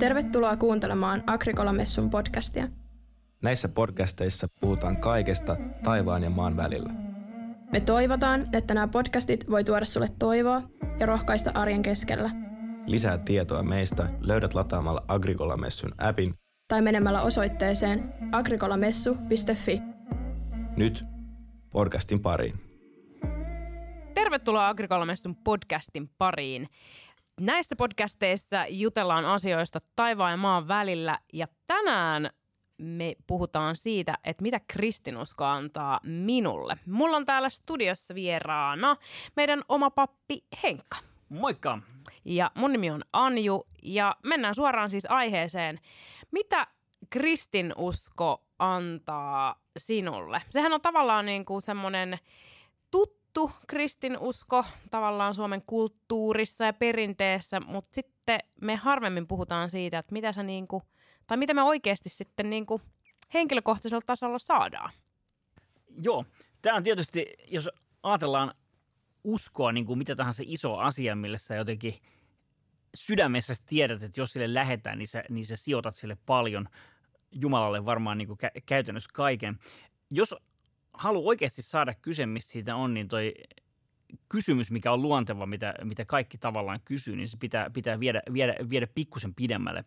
Tervetuloa kuuntelemaan Agrikola-messun podcastia. Näissä podcasteissa puhutaan kaikesta taivaan ja maan välillä. Me toivotaan, että nämä podcastit voi tuoda sulle toivoa ja rohkaista arjen keskellä. Lisää tietoa meistä löydät lataamalla Agrikola-messun appin tai menemällä osoitteeseen agrikolamessu.fi. Nyt podcastin pariin. Tervetuloa Agrikolamessun podcastin pariin. Näissä podcasteissa jutellaan asioista taivaan ja maan välillä ja tänään me puhutaan siitä, että mitä kristinusko antaa minulle. Mulla on täällä studiossa vieraana meidän oma pappi Henkka. Moikka! Ja mun nimi on Anju ja mennään suoraan siis aiheeseen. Mitä kristinusko antaa sinulle? Sehän on tavallaan niin kuin semmoinen tuttu kristinusko tavallaan Suomen kulttuurissa ja perinteessä, mutta sitten me harvemmin puhutaan siitä, että mitä sä niin kuin, tai mitä me oikeasti sitten niin kuin henkilökohtaisella tasolla saadaan. Joo, tämä on tietysti, jos ajatellaan uskoa niin kuin mitä tahansa iso asia, millä sä jotenkin sydämessä tiedät, että jos sille lähetään, niin sä, niin sä sijoitat sille paljon Jumalalle varmaan niin kuin kä- käytännössä kaiken. Jos haluaa oikeasti saada kyse, mistä siitä on, niin toi kysymys, mikä on luonteva, mitä, mitä kaikki tavallaan kysyy, niin se pitää, pitää viedä, viedä, viedä pikkusen pidemmälle.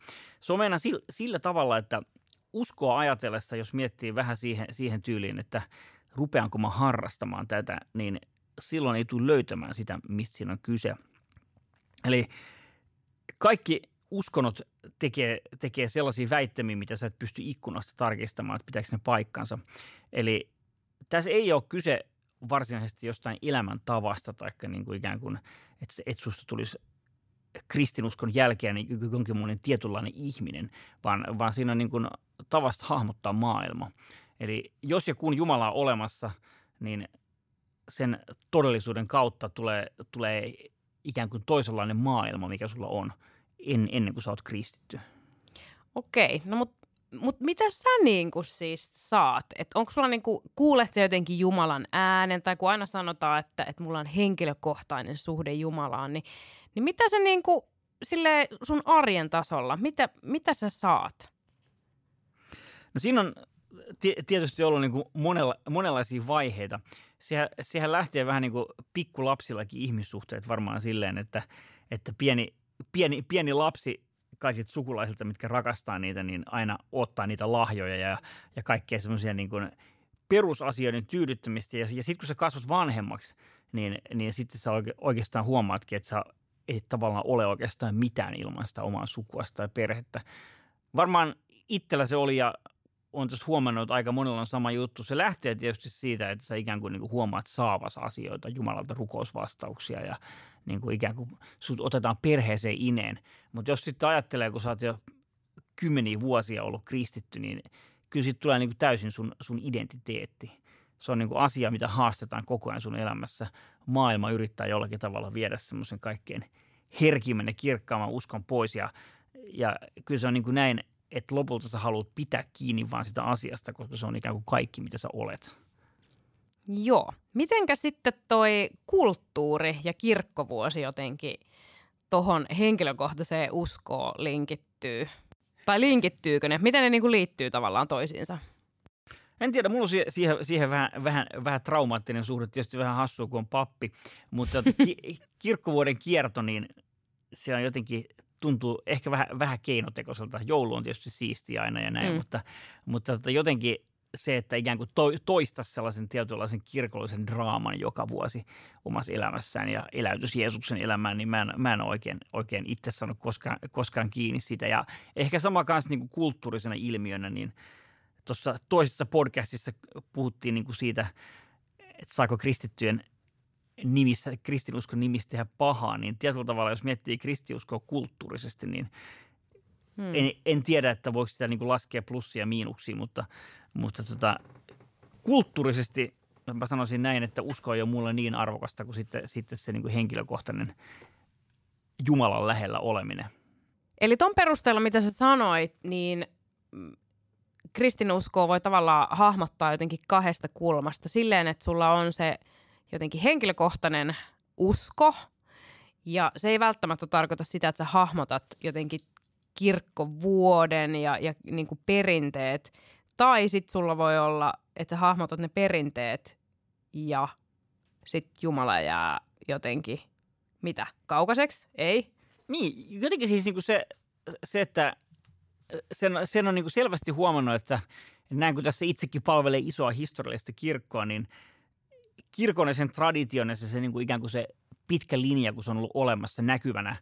Meidän sillä, sillä tavalla, että uskoa ajatellessa, jos miettii vähän siihen, siihen tyyliin, että rupeanko mä harrastamaan tätä, niin silloin ei tule löytämään sitä, mistä siinä on kyse. Eli kaikki uskonnot tekee, tekee sellaisia väittämiä, mitä sä et pysty ikkunasta tarkistamaan, että pitääkö ne paikkansa. Eli tässä ei ole kyse varsinaisesti jostain elämäntavasta tai niin kuin ikään kuin, että, että susta tulisi kristinuskon jälkeen niin jonkinlainen tietynlainen ihminen, vaan, vaan siinä on niin kuin tavasta hahmottaa maailma. Eli jos ja kun Jumala on olemassa, niin sen todellisuuden kautta tulee, tulee ikään kuin toisenlainen maailma, mikä sulla on en, ennen kuin sä oot kristitty. Okei, no mutta mut mitä sä niinku siis saat? Et onko sulla niinku, kuulet sä jotenkin Jumalan äänen, tai kun aina sanotaan, että, että mulla on henkilökohtainen suhde Jumalaan, niin, niin mitä se niinku, sille sun arjen tasolla, mitä, mitä sä saat? No siinä on tietysti ollut niin kuin monella, monenlaisia vaiheita. Siihen, siihen lähtee vähän niin kuin pikkulapsillakin ihmissuhteet varmaan silleen, että, että pieni, pieni, pieni lapsi kaikilta sukulaisilta, mitkä rakastaa niitä, niin aina ottaa niitä lahjoja ja, ja kaikkea semmoisia niin kuin perusasioiden tyydyttämistä. Ja, ja sitten kun sä kasvat vanhemmaksi, niin, niin sitten sä oikeastaan huomaatkin, että sä et tavallaan ole oikeastaan mitään ilman sitä omaa sukua tai perhettä. Varmaan itsellä se oli ja on tässä huomannut, että aika monella on sama juttu. Se lähtee tietysti siitä, että sä ikään kuin, niin kuin huomaat saavas asioita, Jumalalta rukousvastauksia ja niin kuin ikään kuin sut otetaan perheeseen ineen. Mutta jos sitten ajattelee, kun sä oot jo kymmeniä vuosia ollut kristitty, niin kyllä sitten tulee niin kuin täysin sun, sun identiteetti. Se on niin kuin asia, mitä haastetaan koko ajan sun elämässä. Maailma yrittää jollakin tavalla viedä semmoisen kaikkein herkimmän ja kirkkaamman uskon pois ja, ja kyllä se on niin kuin näin että lopulta sä haluat pitää kiinni vaan sitä asiasta, koska se on ikään kuin kaikki, mitä sä olet. Joo. Mitenkä sitten toi kulttuuri ja kirkkovuosi jotenkin tuohon henkilökohtaiseen uskoon linkittyy? Tai linkittyykö ne? Miten ne niinku liittyy tavallaan toisiinsa? En tiedä, mulla on siihen, siihen vähän, vähän, vähän traumaattinen suhde, tietysti vähän hassua, kun on pappi, mutta ki- kirkkovuoden kierto, niin se on jotenkin tuntuu ehkä vähän, vähän keinotekoiselta. Joulu on tietysti siistiä aina ja näin, mm. mutta, mutta tota jotenkin se, että ikään kuin to, toista sellaisen tietynlaisen kirkollisen draaman joka vuosi omassa elämässään ja eläytys Jeesuksen elämään, niin mä en, mä en oikein, oikein itse saanut koskaan, koskaan kiinni siitä. Ja ehkä sama kanssa niin kuin kulttuurisena ilmiönä, niin tuossa toisessa podcastissa puhuttiin niin kuin siitä, että saako kristittyjen nimissä, kristinuskon nimissä tehdä pahaa, niin tietyllä tavalla, jos miettii kristiuskoa kulttuurisesti, niin hmm. en, en tiedä, että voiko sitä niin kuin laskea plussia ja miinuksia, mutta, mutta tota, kulttuurisesti mä sanoisin näin, että usko ei ole mulle niin arvokasta kuin sitten, sitten se niin kuin henkilökohtainen Jumalan lähellä oleminen. Eli ton perusteella, mitä sä sanoit, niin kristinuskoa voi tavallaan hahmottaa jotenkin kahdesta kulmasta. Silleen, että sulla on se – jotenkin henkilökohtainen usko, ja se ei välttämättä tarkoita sitä, että sä hahmotat jotenkin kirkkovuoden ja, ja niin kuin perinteet. Tai sitten sulla voi olla, että sä hahmotat ne perinteet ja sitten Jumala jää jotenkin, mitä, kaukaiseksi? Ei? Niin, jotenkin siis niinku se, se, että sen, sen on niinku selvästi huomannut, että näin kun tässä itsekin palvelee isoa historiallista kirkkoa, niin kirkon ja sen tradition ja se, se niinku ikään kuin se pitkä linja, kun se on ollut olemassa näkyvänä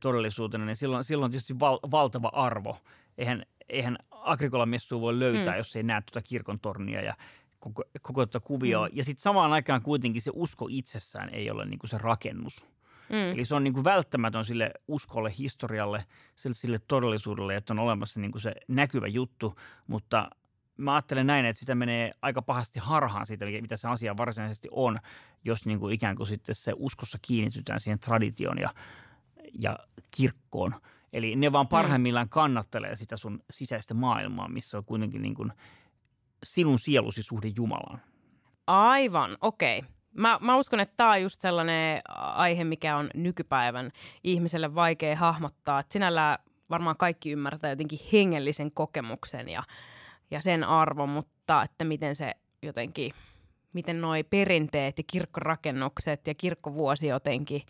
todellisuutena, niin silloin, silloin on tietysti val, valtava arvo. Eihän, eihän Agrikola-messua voi löytää, mm. jos ei näe tuota kirkon tornia ja koko, koko tuota kuvioa. Mm. Ja sitten samaan aikaan kuitenkin se usko itsessään ei ole niin kuin se rakennus. Mm. Eli se on niin kuin välttämätön sille uskolle, historialle, sille, sille todellisuudelle, että on olemassa niin kuin se näkyvä juttu, mutta mä ajattelen näin, että sitä menee aika pahasti harhaan siitä, mitä se asia varsinaisesti on, jos niin kuin ikään kuin sitten se uskossa kiinnitytään siihen traditioon ja, ja kirkkoon. Eli ne vaan mm. parhaimmillaan kannattelee sitä sun sisäistä maailmaa, missä on kuitenkin niin kuin sinun sielusi suhde Jumalaan. Aivan, okei. Okay. Mä, mä uskon, että tämä on just sellainen aihe, mikä on nykypäivän ihmiselle vaikea hahmottaa. Että sinällään varmaan kaikki ymmärtää jotenkin hengellisen kokemuksen ja, ja sen arvo, mutta että miten se jotenkin, miten noi perinteet ja kirkkorakennukset ja kirkkovuosi jotenkin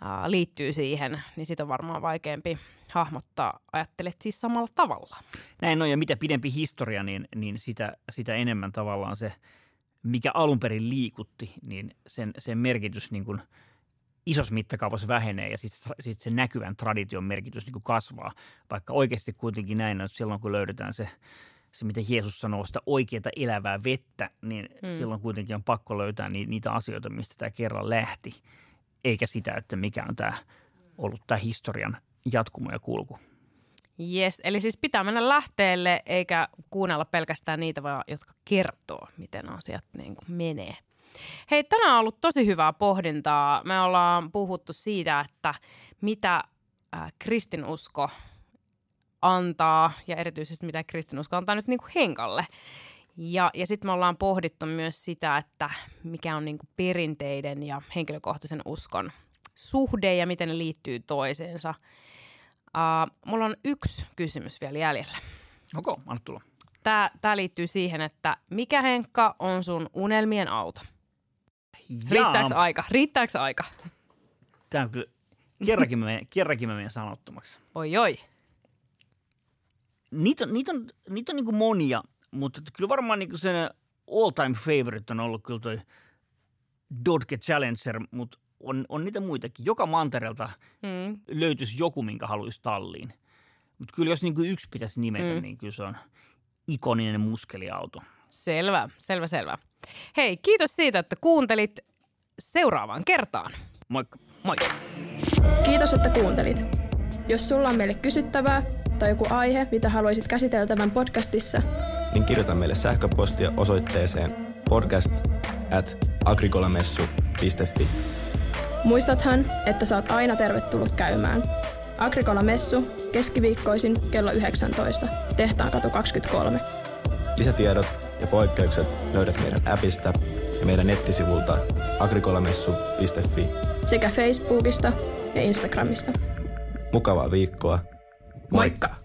ää, liittyy siihen, niin sitä on varmaan vaikeampi hahmottaa. Ajattelet siis samalla tavalla. Näin on, ja mitä pidempi historia, niin, niin sitä, sitä enemmän tavallaan se – mikä alun perin liikutti, niin sen, sen merkitys niin kuin isossa mittakaavassa vähenee ja sitten sit se näkyvän tradition merkitys niin kuin kasvaa. Vaikka oikeasti kuitenkin näin, että silloin kun löydetään se, se mitä Jeesus sanoo, sitä oikeaa elävää vettä, niin hmm. silloin kuitenkin on pakko löytää niitä asioita, mistä tämä kerran lähti, eikä sitä, että mikä on tämä ollut tämä historian jatkumo ja kulku. Yes, eli siis pitää mennä lähteelle eikä kuunnella pelkästään niitä, vaan jotka kertoo, miten asiat niin kuin menee. Hei, tänään on ollut tosi hyvää pohdintaa. Me ollaan puhuttu siitä, että mitä äh, kristinusko antaa ja erityisesti mitä kristinusko antaa nyt niin kuin henkalle. Ja, ja sitten me ollaan pohdittu myös sitä, että mikä on niin kuin perinteiden ja henkilökohtaisen uskon suhde ja miten ne liittyy toiseensa – Uh, mulla on yksi kysymys vielä jäljellä. Okei, okay, anna tulla. Tää, tää liittyy siihen, että mikä Henkka on sun unelmien auto? Riittääkö aika? Riittääkö aika? Tämä on kyllä, kerrankin mä, menen, kerrankin mä menen sanottomaksi. Oi oi. Niitä on, niitä on, niitä on niin monia, mutta kyllä varmaan niin sen all time favorite on ollut kyllä toi Dodge Challenger, mutta on, on niitä muitakin. Joka mantereelta mm. löytyisi joku, minkä haluaisi talliin. Mutta kyllä jos niin kuin yksi pitäisi nimetä, mm. niin kyllä se on ikoninen muskeliauto. Selvä, selvä, selvä. Hei, kiitos siitä, että kuuntelit seuraavaan kertaan. Moikka. Moi. Kiitos, että kuuntelit. Jos sulla on meille kysyttävää tai joku aihe, mitä haluaisit käsiteltävän podcastissa, niin kirjoita meille sähköpostia osoitteeseen podcast at agrikolamessu.fi. Muistathan, että saat aina tervetullut käymään. Agrikola Messu keskiviikkoisin kello 19, Tehtaan katu 23. Lisätiedot ja poikkeukset löydät meidän appista ja meidän nettisivulta agrikolamessu.fi sekä Facebookista ja Instagramista. Mukavaa viikkoa. Moikka! Moikka.